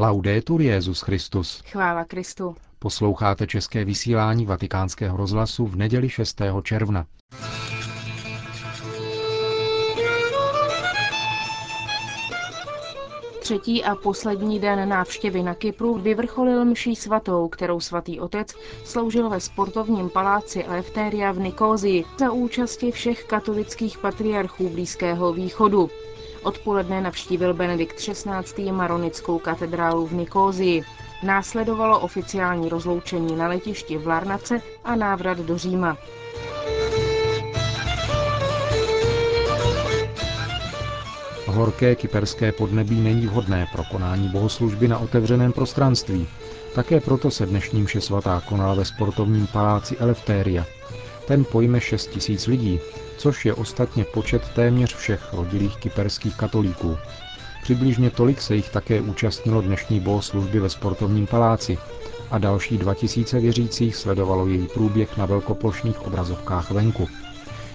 Laudetur Jezus Christus. Chvála Kristu. Posloucháte české vysílání Vatikánského rozhlasu v neděli 6. června. Třetí a poslední den návštěvy na Kypru vyvrcholil mší svatou, kterou svatý otec sloužil ve sportovním paláci Eleftheria v Nikózii za účasti všech katolických patriarchů Blízkého východu. Odpoledne navštívil Benedikt XVI. Maronickou katedrálu v Nikózii. Následovalo oficiální rozloučení na letišti v Larnace a návrat do Říma. Horké kyperské podnebí není vhodné pro konání bohoslužby na otevřeném prostranství. Také proto se dnešní mše svatá konala ve sportovním paláci Eleftéria. Ten pojme 6 tisíc lidí, což je ostatně počet téměř všech rodilých kyperských katolíků. Přibližně tolik se jich také účastnilo dnešní bohoslužby ve sportovním paláci a další 2000 věřících sledovalo její průběh na velkoplošných obrazovkách venku.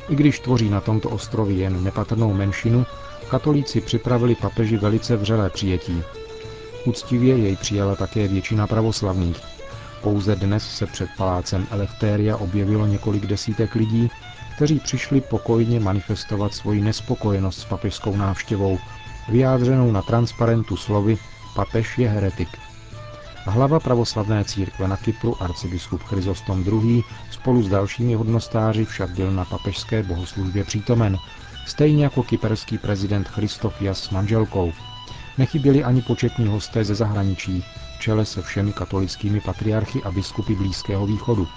I když tvoří na tomto ostrově jen nepatrnou menšinu, katolíci připravili papeži velice vřelé přijetí. Úctivě jej přijala také většina pravoslavných. Pouze dnes se před palácem Eleftéria objevilo několik desítek lidí, kteří přišli pokojně manifestovat svoji nespokojenost s papežskou návštěvou, vyjádřenou na transparentu slovy Papež je heretik. Hlava pravoslavné církve na Kypru arcibiskup Chryzostom II. spolu s dalšími hodnostáři však byl na papežské bohoslužbě přítomen, stejně jako kyperský prezident Christofias s manželkou. Nechyběli ani početní hosté ze zahraničí, v čele se všemi katolickými patriarchy a biskupy Blízkého východu.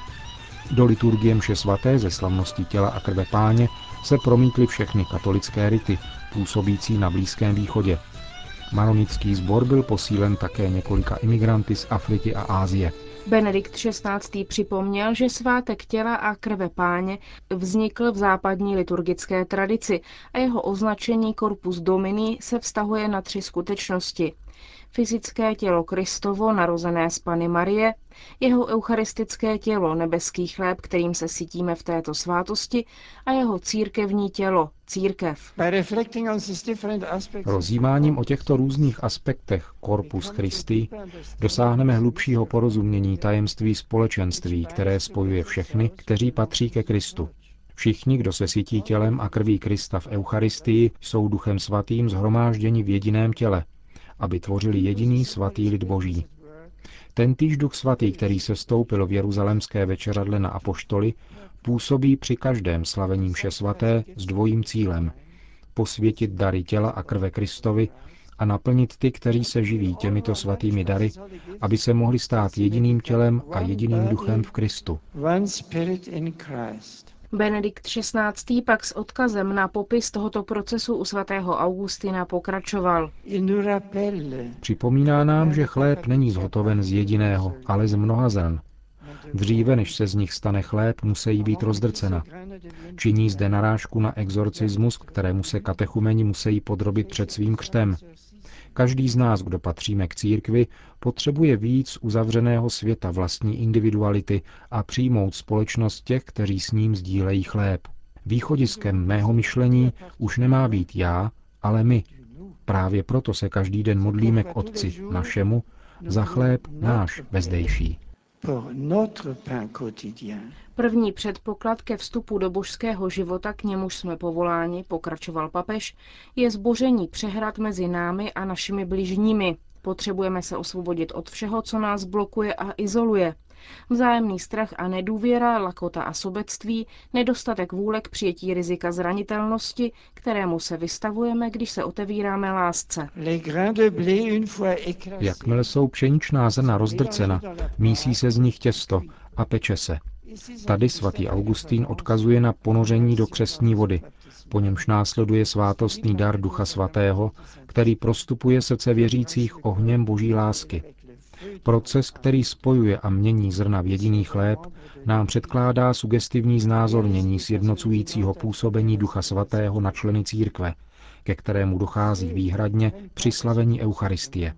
Do liturgie mše svaté ze slavnosti těla a krve páně se promítly všechny katolické rity, působící na Blízkém východě. Maronický sbor byl posílen také několika imigranty z Afriky a Ázie. Benedikt XVI. připomněl, že svátek těla a krve páně vznikl v západní liturgické tradici a jeho označení Corpus Domini se vztahuje na tři skutečnosti fyzické tělo Kristovo, narozené z Pany Marie, jeho eucharistické tělo, nebeský chléb, kterým se sytíme v této svátosti, a jeho církevní tělo, církev. Rozjímáním o těchto různých aspektech Corpus Christi dosáhneme hlubšího porozumění tajemství společenství, které spojuje všechny, kteří patří ke Kristu. Všichni, kdo se sytí tělem a krví Krista v Eucharistii, jsou duchem svatým zhromážděni v jediném těle, aby tvořili jediný svatý lid boží. Ten týž duch svatý, který se stoupil v jeruzalemské večeradle na apoštoly, působí při každém slavení mše svaté s dvojím cílem. Posvětit dary těla a krve Kristovi a naplnit ty, kteří se živí těmito svatými dary, aby se mohli stát jediným tělem a jediným duchem v Kristu. Benedikt XVI. pak s odkazem na popis tohoto procesu u svatého Augustina pokračoval. Připomíná nám, že chléb není zhotoven z jediného, ale z mnoha zrn. Dříve, než se z nich stane chléb, musí být rozdrcena. Činí zde narážku na exorcismus, kterému se katechumeni musí podrobit před svým křtem. Každý z nás, kdo patříme k církvi, potřebuje víc uzavřeného světa vlastní individuality a přijmout společnost těch, kteří s ním sdílejí chléb. Východiskem mého myšlení už nemá být já, ale my. Právě proto se každý den modlíme k Otci našemu za chléb náš vezdejší. První předpoklad ke vstupu do božského života, k němuž jsme povoláni, pokračoval papež, je zboření přehrad mezi námi a našimi bližními. Potřebujeme se osvobodit od všeho, co nás blokuje a izoluje. Vzájemný strach a nedůvěra, lakota a sobectví, nedostatek vůle k přijetí rizika zranitelnosti, kterému se vystavujeme, když se otevíráme lásce. Jakmile jsou pšeničná zrna rozdrcena, mísí se z nich těsto a peče se. Tady svatý Augustín odkazuje na ponoření do křesní vody, po němž následuje svátostný dar Ducha Svatého, který prostupuje srdce věřících ohněm boží lásky. Proces, který spojuje a mění zrna v jediný chléb, nám předkládá sugestivní znázornění sjednocujícího působení Ducha Svatého na členy církve, ke kterému dochází výhradně při slavení Eucharistie.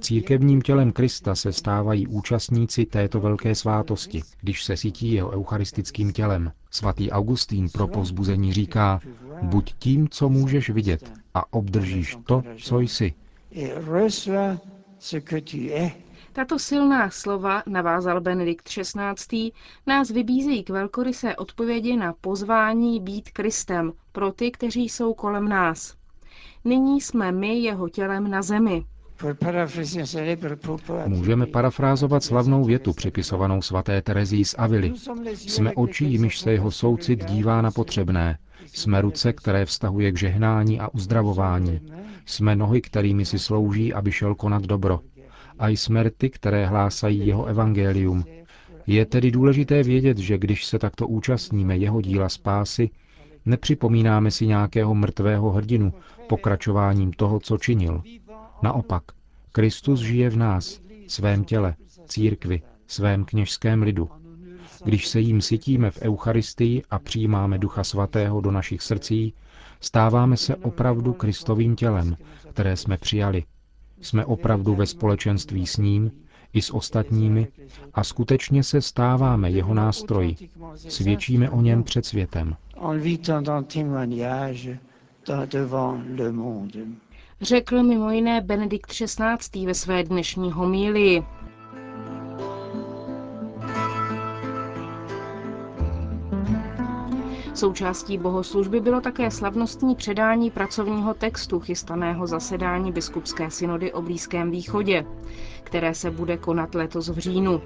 Církevním tělem Krista se stávají účastníci této velké svátosti, když se sítí jeho eucharistickým tělem. Svatý Augustín pro povzbuzení říká, buď tím, co můžeš vidět a obdržíš to, co jsi. Tato silná slova, navázal Benedikt XVI., nás vybízejí k velkorysé odpovědi na pozvání být Kristem pro ty, kteří jsou kolem nás. Nyní jsme my jeho tělem na zemi. Můžeme parafrázovat slavnou větu připisovanou svaté Terezí z Avily. Jsme oči, jimiž se jeho soucit dívá na potřebné. Jsme ruce, které vztahuje k žehnání a uzdravování. Jsme nohy, kterými si slouží, aby šel konat dobro. A jsme rty, které hlásají jeho evangelium. Je tedy důležité vědět, že když se takto účastníme jeho díla spásy, nepřipomínáme si nějakého mrtvého hrdinu pokračováním toho, co činil. Naopak, Kristus žije v nás, svém těle, církvi, svém kněžském lidu. Když se jim sytíme v Eucharistii a přijímáme Ducha Svatého do našich srdcí, stáváme se opravdu Kristovým tělem, které jsme přijali. Jsme opravdu ve společenství s ním i s ostatními a skutečně se stáváme jeho nástroji. Svědčíme o něm před světem. Řekl mimo jiné Benedikt XVI. ve své dnešní homílii. Součástí bohoslužby bylo také slavnostní předání pracovního textu chystaného zasedání biskupské synody o Blízkém východě, které se bude konat letos v říjnu.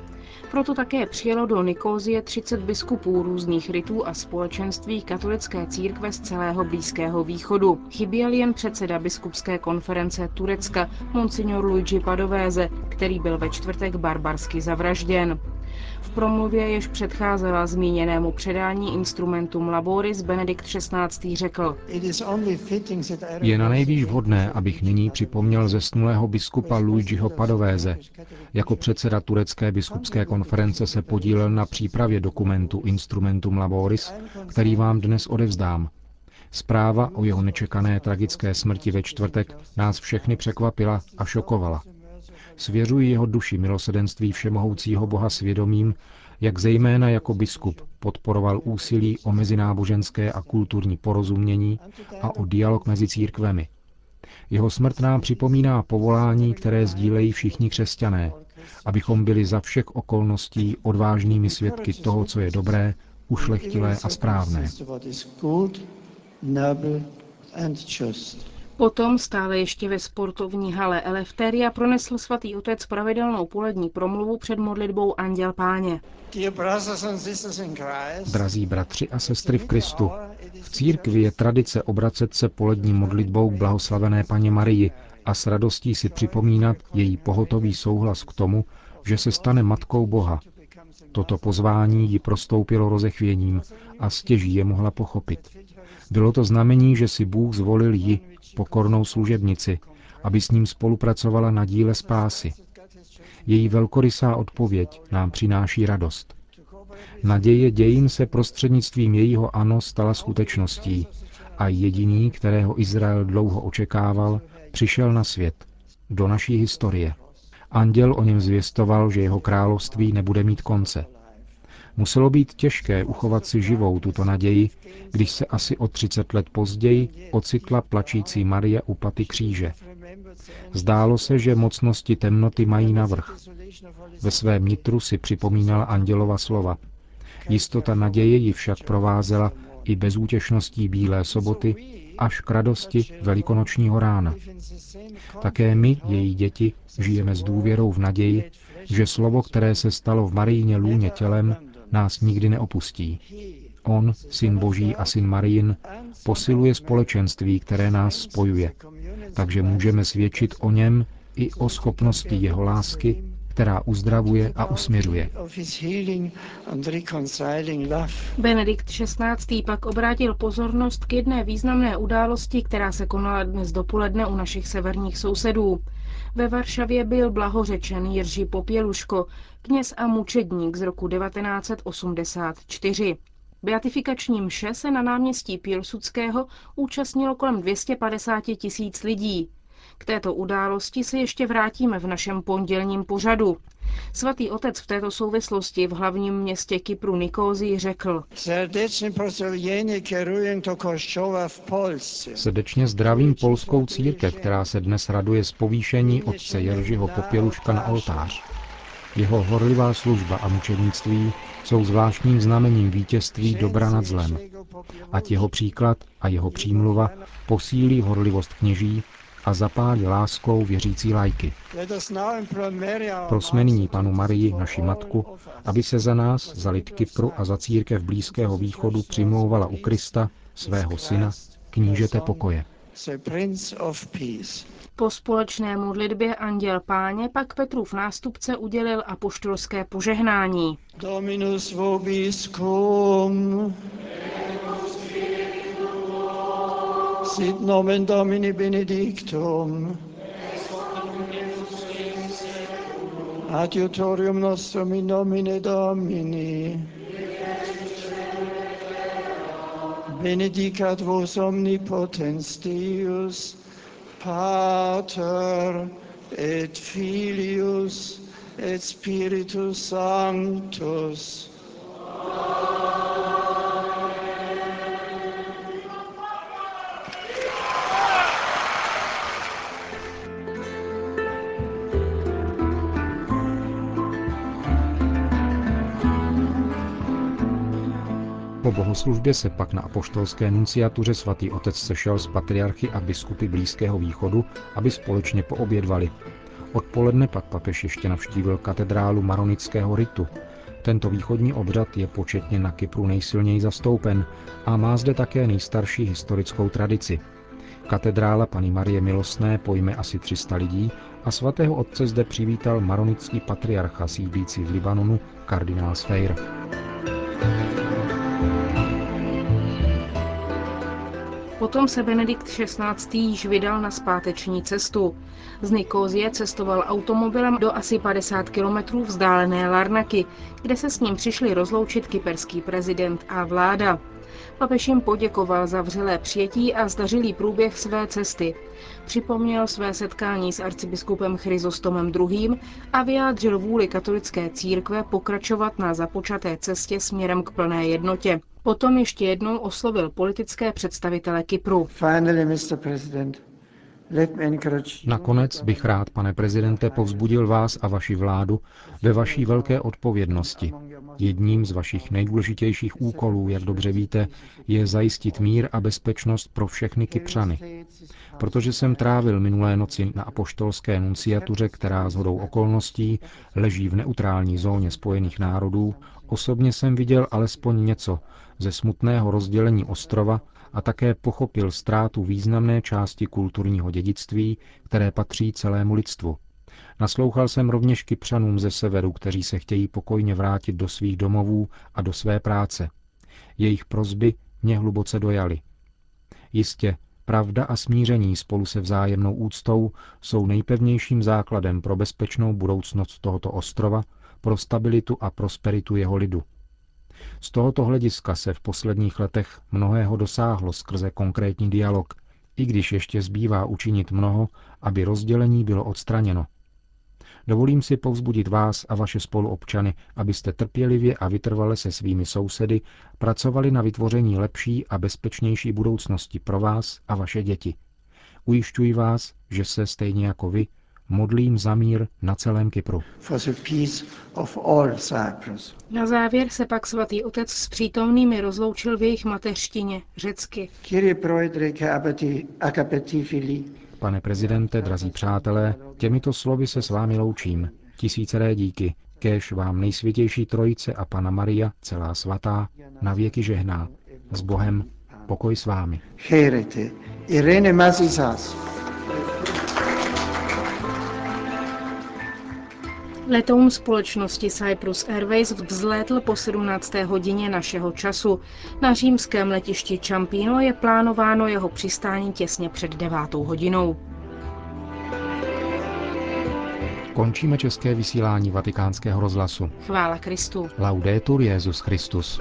Proto také přijelo do Nikózie 30 biskupů různých rytů a společenství katolické církve z celého Blízkého východu. Chyběl jen předseda biskupské konference Turecka, monsignor Luigi Padovéze, který byl ve čtvrtek barbarsky zavražděn. V promluvě, jež předcházela zmíněnému předání instrumentům Laboris, Benedikt XVI. řekl. Je na nejvýš vhodné, abych nyní připomněl zesnulého biskupa Luigiho Padovéze. Jako předseda turecké biskupské konference se podílel na přípravě dokumentu Instrumentum Laboris, který vám dnes odevzdám. Zpráva o jeho nečekané tragické smrti ve čtvrtek nás všechny překvapila a šokovala. Svěřuji jeho duši milosedenství všemohoucího Boha svědomím, jak zejména jako biskup podporoval úsilí o mezináboženské a kulturní porozumění a o dialog mezi církvemi. Jeho smrt nám připomíná povolání, které sdílejí všichni křesťané, abychom byli za všech okolností odvážnými svědky toho, co je dobré, ušlechtilé a správné. Potom stále ještě ve sportovní hale Elefteria pronesl svatý otec pravidelnou polední promluvu před modlitbou Anděl Páně. Drazí bratři a sestry v Kristu, v církvi je tradice obracet se polední modlitbou k blahoslavené paně Marii a s radostí si připomínat její pohotový souhlas k tomu, že se stane matkou Boha. Toto pozvání ji prostoupilo rozechvěním a stěží je mohla pochopit. Bylo to znamení, že si Bůh zvolil ji, pokornou služebnici, aby s ním spolupracovala na díle spásy. Její velkorysá odpověď nám přináší radost. Naděje dějin se prostřednictvím jejího ano stala skutečností a jediný, kterého Izrael dlouho očekával, přišel na svět, do naší historie. Anděl o něm zvěstoval, že jeho království nebude mít konce. Muselo být těžké uchovat si živou tuto naději, když se asi o 30 let později ocitla plačící Marie u paty kříže. Zdálo se, že mocnosti temnoty mají navrh. Ve svém nitru si připomínala andělova slova. Jistota naděje ji však provázela i bezútěšností Bílé soboty až k radosti velikonočního rána. Také my, její děti, žijeme s důvěrou v naději, že slovo, které se stalo v Marijně lůně tělem, nás nikdy neopustí. On, syn Boží a syn Marijin, posiluje společenství, které nás spojuje. Takže můžeme svědčit o něm i o schopnosti jeho lásky, která uzdravuje a usměřuje. Benedikt XVI. pak obrátil pozornost k jedné významné události, která se konala dnes dopoledne u našich severních sousedů. Ve Varšavě byl blahořečen Jiří Popěluško, kněz a mučedník z roku 1984. Beatifikační mše se na náměstí Pilsudského účastnilo kolem 250 tisíc lidí. K této události se ještě vrátíme v našem pondělním pořadu. Svatý otec v této souvislosti v hlavním městě Kypru Nikózii řekl. Srdečně zdravím polskou církev, která se dnes raduje z povýšení otce Jeržiho Popěluška na oltář. Jeho horlivá služba a mučednictví jsou zvláštním znamením vítězství dobra nad zlem. Ať jeho příklad a jeho přímluva posílí horlivost kněží a zapálí láskou věřící lajky. Prosme nyní panu Marii, naši matku, aby se za nás, za lid Kypru a za církev Blízkého východu přimlouvala u Krista, svého syna, knížete pokoje. Po společné modlitbě Anděl Páně pak Petrův nástupce udělil apoštolské požehnání. Dominus vobiscum. Sit nomen Domini benedictum. Adiutorium nostrum in nomine Domini. Benedicat vos omnipotens Deus, Pater et Filius et Spiritus Sanctus. Bohoslužbě se pak na apoštolské nunciatuře svatý otec sešel s patriarchy a biskupy Blízkého východu, aby společně poobědvali. Odpoledne pak papež ještě navštívil katedrálu Maronického ritu. Tento východní obřad je početně na Kypru nejsilněji zastoupen a má zde také nejstarší historickou tradici. Katedrála Pany Marie Milostné pojme asi 300 lidí a svatého otce zde přivítal maronický patriarcha sídlící v Libanonu kardinál Sfeir. Potom se Benedikt XVI. již vydal na zpáteční cestu. Z Nikózie cestoval automobilem do asi 50 kilometrů vzdálené Larnaky, kde se s ním přišli rozloučit kyperský prezident a vláda. Papež jim poděkoval za vřelé přijetí a zdařilý průběh své cesty. Připomněl své setkání s arcibiskupem Chryzostomem II. a vyjádřil vůli katolické církve pokračovat na započaté cestě směrem k plné jednotě. Potom ještě jednou oslovil politické představitele Kypru. Nakonec bych rád, pane prezidente, povzbudil vás a vaši vládu ve vaší velké odpovědnosti. Jedním z vašich nejdůležitějších úkolů, jak dobře víte, je zajistit mír a bezpečnost pro všechny Kypřany. Protože jsem trávil minulé noci na apoštolské nunciatuře, která z hodou okolností leží v neutrální zóně Spojených národů, osobně jsem viděl alespoň něco ze smutného rozdělení ostrova a také pochopil ztrátu významné části kulturního dědictví, které patří celému lidstvu. Naslouchal jsem rovněž kypřanům ze severu, kteří se chtějí pokojně vrátit do svých domovů a do své práce. Jejich prozby mě hluboce dojaly. Jistě, pravda a smíření spolu se vzájemnou úctou jsou nejpevnějším základem pro bezpečnou budoucnost tohoto ostrova, pro stabilitu a prosperitu jeho lidu. Z tohoto hlediska se v posledních letech mnohého dosáhlo skrze konkrétní dialog, i když ještě zbývá učinit mnoho, aby rozdělení bylo odstraněno. Dovolím si povzbudit vás a vaše spoluobčany, abyste trpělivě a vytrvale se svými sousedy pracovali na vytvoření lepší a bezpečnější budoucnosti pro vás a vaše děti. Ujišťuji vás, že se stejně jako vy modlím za mír na celém Kypru. Na závěr se pak svatý otec s přítomnými rozloučil v jejich mateřštině, řecky. Pane prezidente, drazí přátelé, těmito slovy se s vámi loučím. Tisíceré díky, kéž vám nejsvětější trojice a Pana Maria, celá svatá, na věky žehná. S Bohem, pokoj s vámi. Irene Mazisas. Letoun společnosti Cyprus Airways vzlétl po 17. hodině našeho času. Na římském letišti Čampino je plánováno jeho přistání těsně před 9. hodinou. Končíme české vysílání vatikánského rozhlasu. Chvála Kristu. Laudetur Jezus Christus.